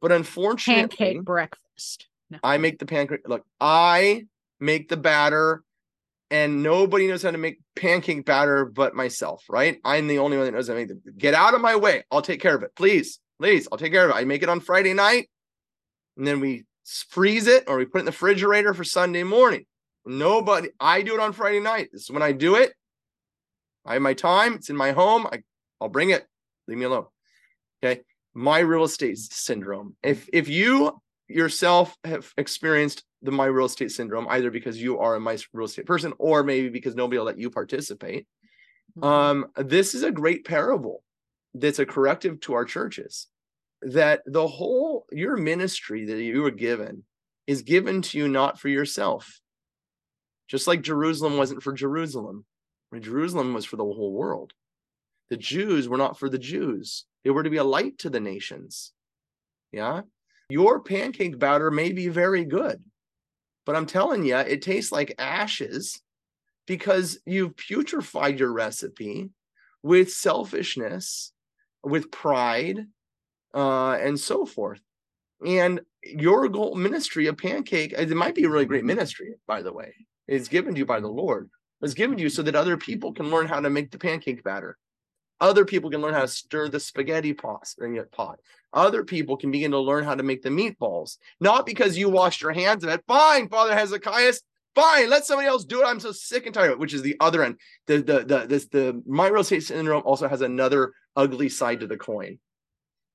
But unfortunately, Pancake breakfast. No. I make the pancake. Look, I make the batter, and nobody knows how to make pancake batter but myself, right? I'm the only one that knows how to make it. Get out of my way. I'll take care of it. Please, please, I'll take care of it. I make it on Friday night, and then we freeze it or we put it in the refrigerator for Sunday morning. Nobody, I do it on Friday night. This is when I do it. I have my time. It's in my home. I, I'll bring it. Leave me alone. Okay. My real estate syndrome. If if you yourself have experienced the my real estate syndrome, either because you are a my real estate person or maybe because nobody will let you participate, Mhm. um, this is a great parable that's a corrective to our churches. That the whole your ministry that you were given is given to you not for yourself. Just like Jerusalem wasn't for Jerusalem. Jerusalem was for the whole world. The Jews were not for the Jews, they were to be a light to the nations. Yeah. Your pancake batter may be very good, but I'm telling you, it tastes like ashes because you've putrefied your recipe with selfishness, with pride, uh, and so forth. And your goal ministry of pancake, it might be a really great ministry, by the way. It's given to you by the Lord. It's given to you so that other people can learn how to make the pancake batter. Other people can learn how to stir the spaghetti pot, uh, pot. Other people can begin to learn how to make the meatballs. Not because you washed your hands of it. Fine, Father Hezekiah. Fine, let somebody else do it. I'm so sick and tired of it, which is the other end. The the the this the my real estate syndrome also has another ugly side to the coin.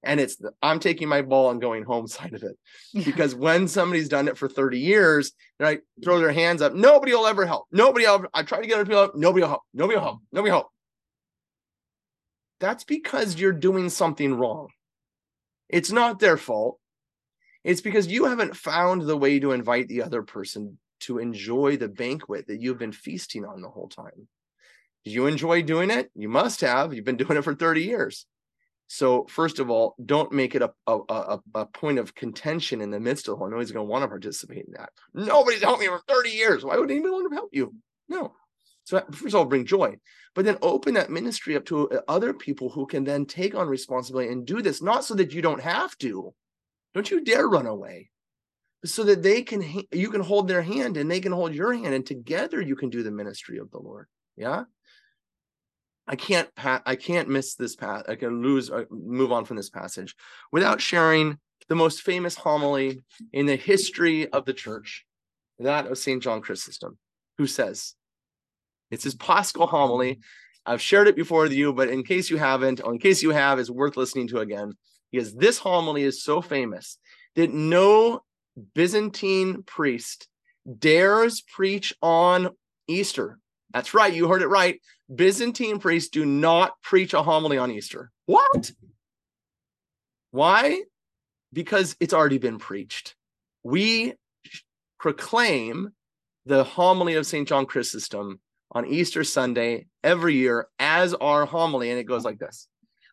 And it's the I'm taking my ball and going home [laughs] side of it. Because when somebody's done it for 30 years, and I throw their hands up, nobody will ever help. Nobody will ever, I try to get other people help, nobody will help. Nobody will help. Nobody will help. That's because you're doing something wrong. It's not their fault. It's because you haven't found the way to invite the other person to enjoy the banquet that you've been feasting on the whole time. You enjoy doing it? You must have. You've been doing it for 30 years. So, first of all, don't make it a, a, a, a point of contention in the midst of the whole. Nobody's going to want to participate in that. Nobody's helped me for 30 years. Why would anybody want to help you? No. So, first of all, bring joy, but then open that ministry up to uh, other people who can then take on responsibility and do this, not so that you don't have to. Don't you dare run away. So that they can, you can hold their hand and they can hold your hand, and together you can do the ministry of the Lord. Yeah. I can't I can't miss this path. I can lose uh, move on from this passage without sharing the most famous homily in the history of the church, that of St. John Chrysostom, who says, it's his Paschal homily. I've shared it before with you, but in case you haven't, or in case you have, it's worth listening to again because this homily is so famous that no Byzantine priest dares preach on Easter. That's right, you heard it right. Byzantine priests do not preach a homily on Easter. What? Why? Because it's already been preached. We proclaim the homily of St. John Chrysostom on Easter Sunday every year as our homily, and it goes like this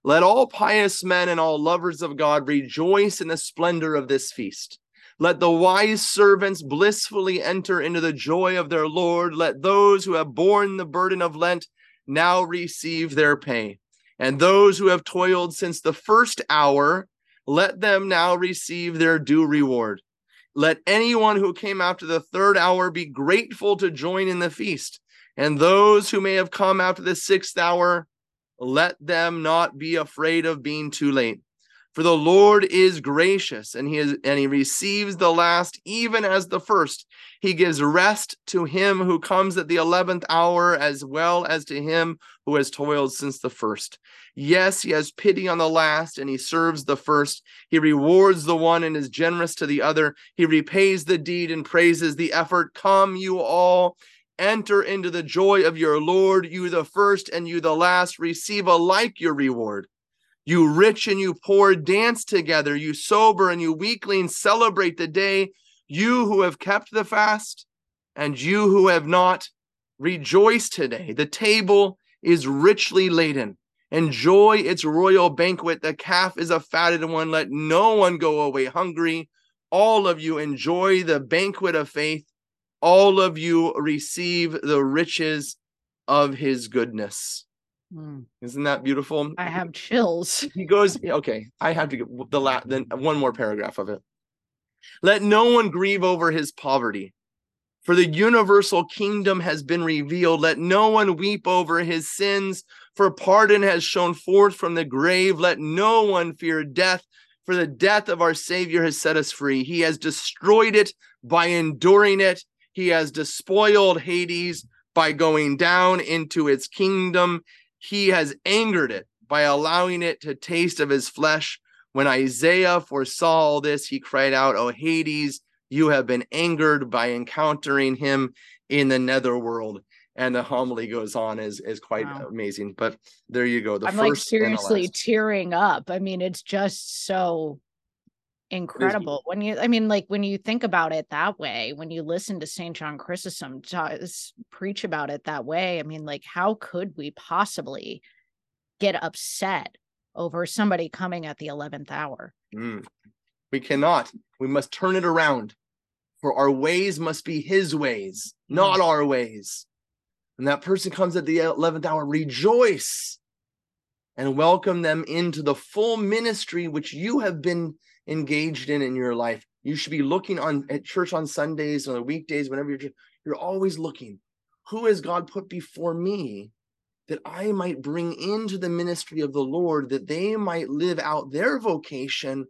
Let all pious men and all lovers of God rejoice in the splendor of this feast. Let the wise servants blissfully enter into the joy of their Lord. Let those who have borne the burden of Lent now receive their pay. And those who have toiled since the first hour, let them now receive their due reward. Let anyone who came after the third hour be grateful to join in the feast. And those who may have come after the sixth hour, let them not be afraid of being too late. For the Lord is gracious, and he is and he receives the last even as the first. He gives rest to him who comes at the eleventh hour, as well as to him who has toiled since the first. Yes, he has pity on the last, and he serves the first. He rewards the one and is generous to the other. He repays the deed and praises the effort. Come, you all, enter into the joy of your Lord. You the first and you the last receive alike your reward. You rich and you poor dance together. You sober and you weakling celebrate the day. You who have kept the fast and you who have not, rejoice today. The table is richly laden. Enjoy its royal banquet. The calf is a fatted one. Let no one go away hungry. All of you enjoy the banquet of faith. All of you receive the riches of his goodness. Mm, Isn't that beautiful? I have chills. [laughs] He goes, [laughs] okay, I have to get the last, then one more paragraph of it. Let no one grieve over his poverty, for the universal kingdom has been revealed. Let no one weep over his sins, for pardon has shone forth from the grave. Let no one fear death, for the death of our Savior has set us free. He has destroyed it by enduring it. He has despoiled Hades by going down into its kingdom. He has angered it by allowing it to taste of his flesh. When Isaiah foresaw all this, he cried out, O Hades, you have been angered by encountering him in the netherworld. And the homily goes on is is quite Wow. amazing. But there you go. The I'm like seriously tearing up. I mean, it's just so incredible when you i mean like when you think about it that way when you listen to saint john chrysostom ta- s- preach about it that way i mean like how could we possibly get upset over somebody coming at the 11th hour Mm. We cannot. We must turn it around. For our ways must be his ways, not our ways. And that person comes at the 11th hour, rejoice and welcome them into the full ministry which you have been engaged in in your life. You should be looking on at church on Sundays on the weekdays, whenever you're you're always looking. Who has God put before me that I might bring into the ministry of the Lord, that they might live out their vocation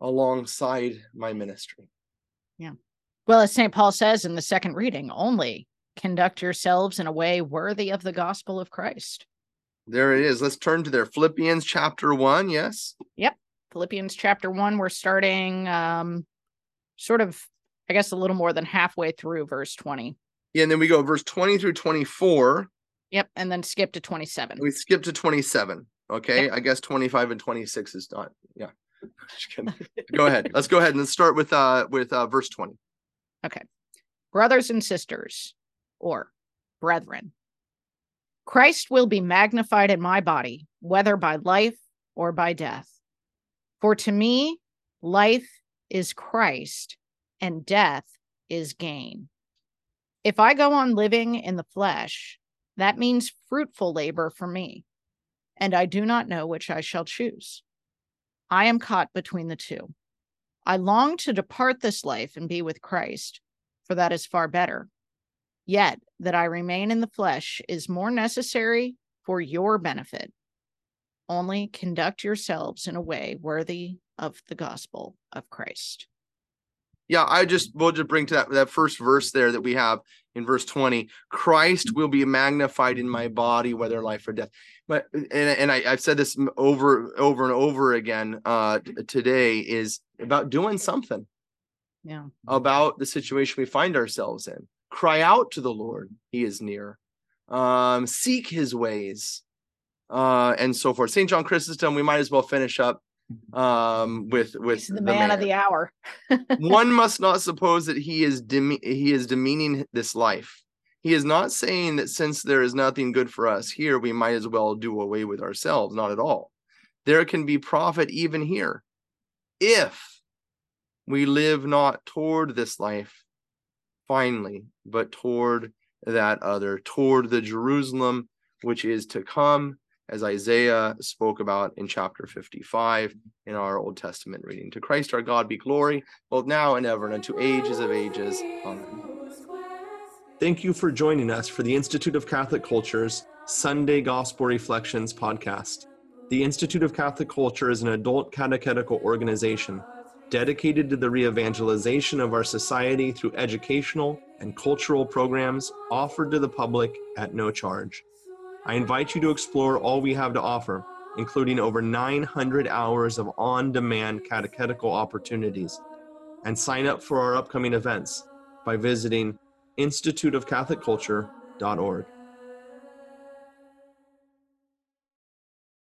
alongside my ministry. Yeah. Well as st paul says in the second reading only conduct yourselves in a way worthy of the gospel of christ There it is. Let's turn to there. Philippians chapter one. Yes. Philippians chapter 1 we're starting um sort of i guess a little more than halfway through verse 20 Yeah. And then we go verse 20 through 24. yep and then skip to 27 We skip to 27. Okay. I guess 25 and 26 is done. Yeah. [laughs] [laughs] Go ahead. Let's go ahead and let's start with uh with uh verse 20. Okay. brothers and sisters, or brethren. Christ will be magnified in my body, whether by life or by death. For to me, life is Christ, and death is gain. If I go on living in the flesh, that means fruitful labor for me, and I do not know which I shall choose. I am caught between the two. I long to depart this life and be with Christ for that is far better. Yet that I remain in the flesh is more necessary for your benefit. Only conduct yourselves in a way worthy of the gospel of Christ. Yeah, I just we'll just bring to that that first verse there that we have in verse 20. Christ will be magnified in my body, whether life or death. But and, and I, I've said this over over and over again uh today is about doing something Yeah. about the situation we find ourselves in. Cry out to the Lord, he is near. Um, seek his ways, uh, and so forth. St. John Chrysostom, we might as well finish up um with with He's the man of the hour. [laughs] one must not suppose that he is deme- he is demeaning this life. He is not saying that since there is nothing good for us here, we might as well do away with ourselves. Not at all. There can be profit even here if we live not toward this life finally, but toward that other, toward the Jerusalem which is to come, as Isaiah spoke about in chapter 55 in our Old Testament reading. To Christ our God be glory, both now and ever, and unto ages of ages. Amen. Thank you for joining us for the Institute of Catholic Culture's Sunday Gospel Reflections podcast. The Institute of Catholic Culture is an adult catechetical organization dedicated to the re evangelization of our society through educational and cultural programs offered to the public at no charge. I invite you to explore all we have to offer, including over 900 hours of on demand catechetical opportunities, and sign up for our upcoming events by visiting instituteofcatholicculture.org.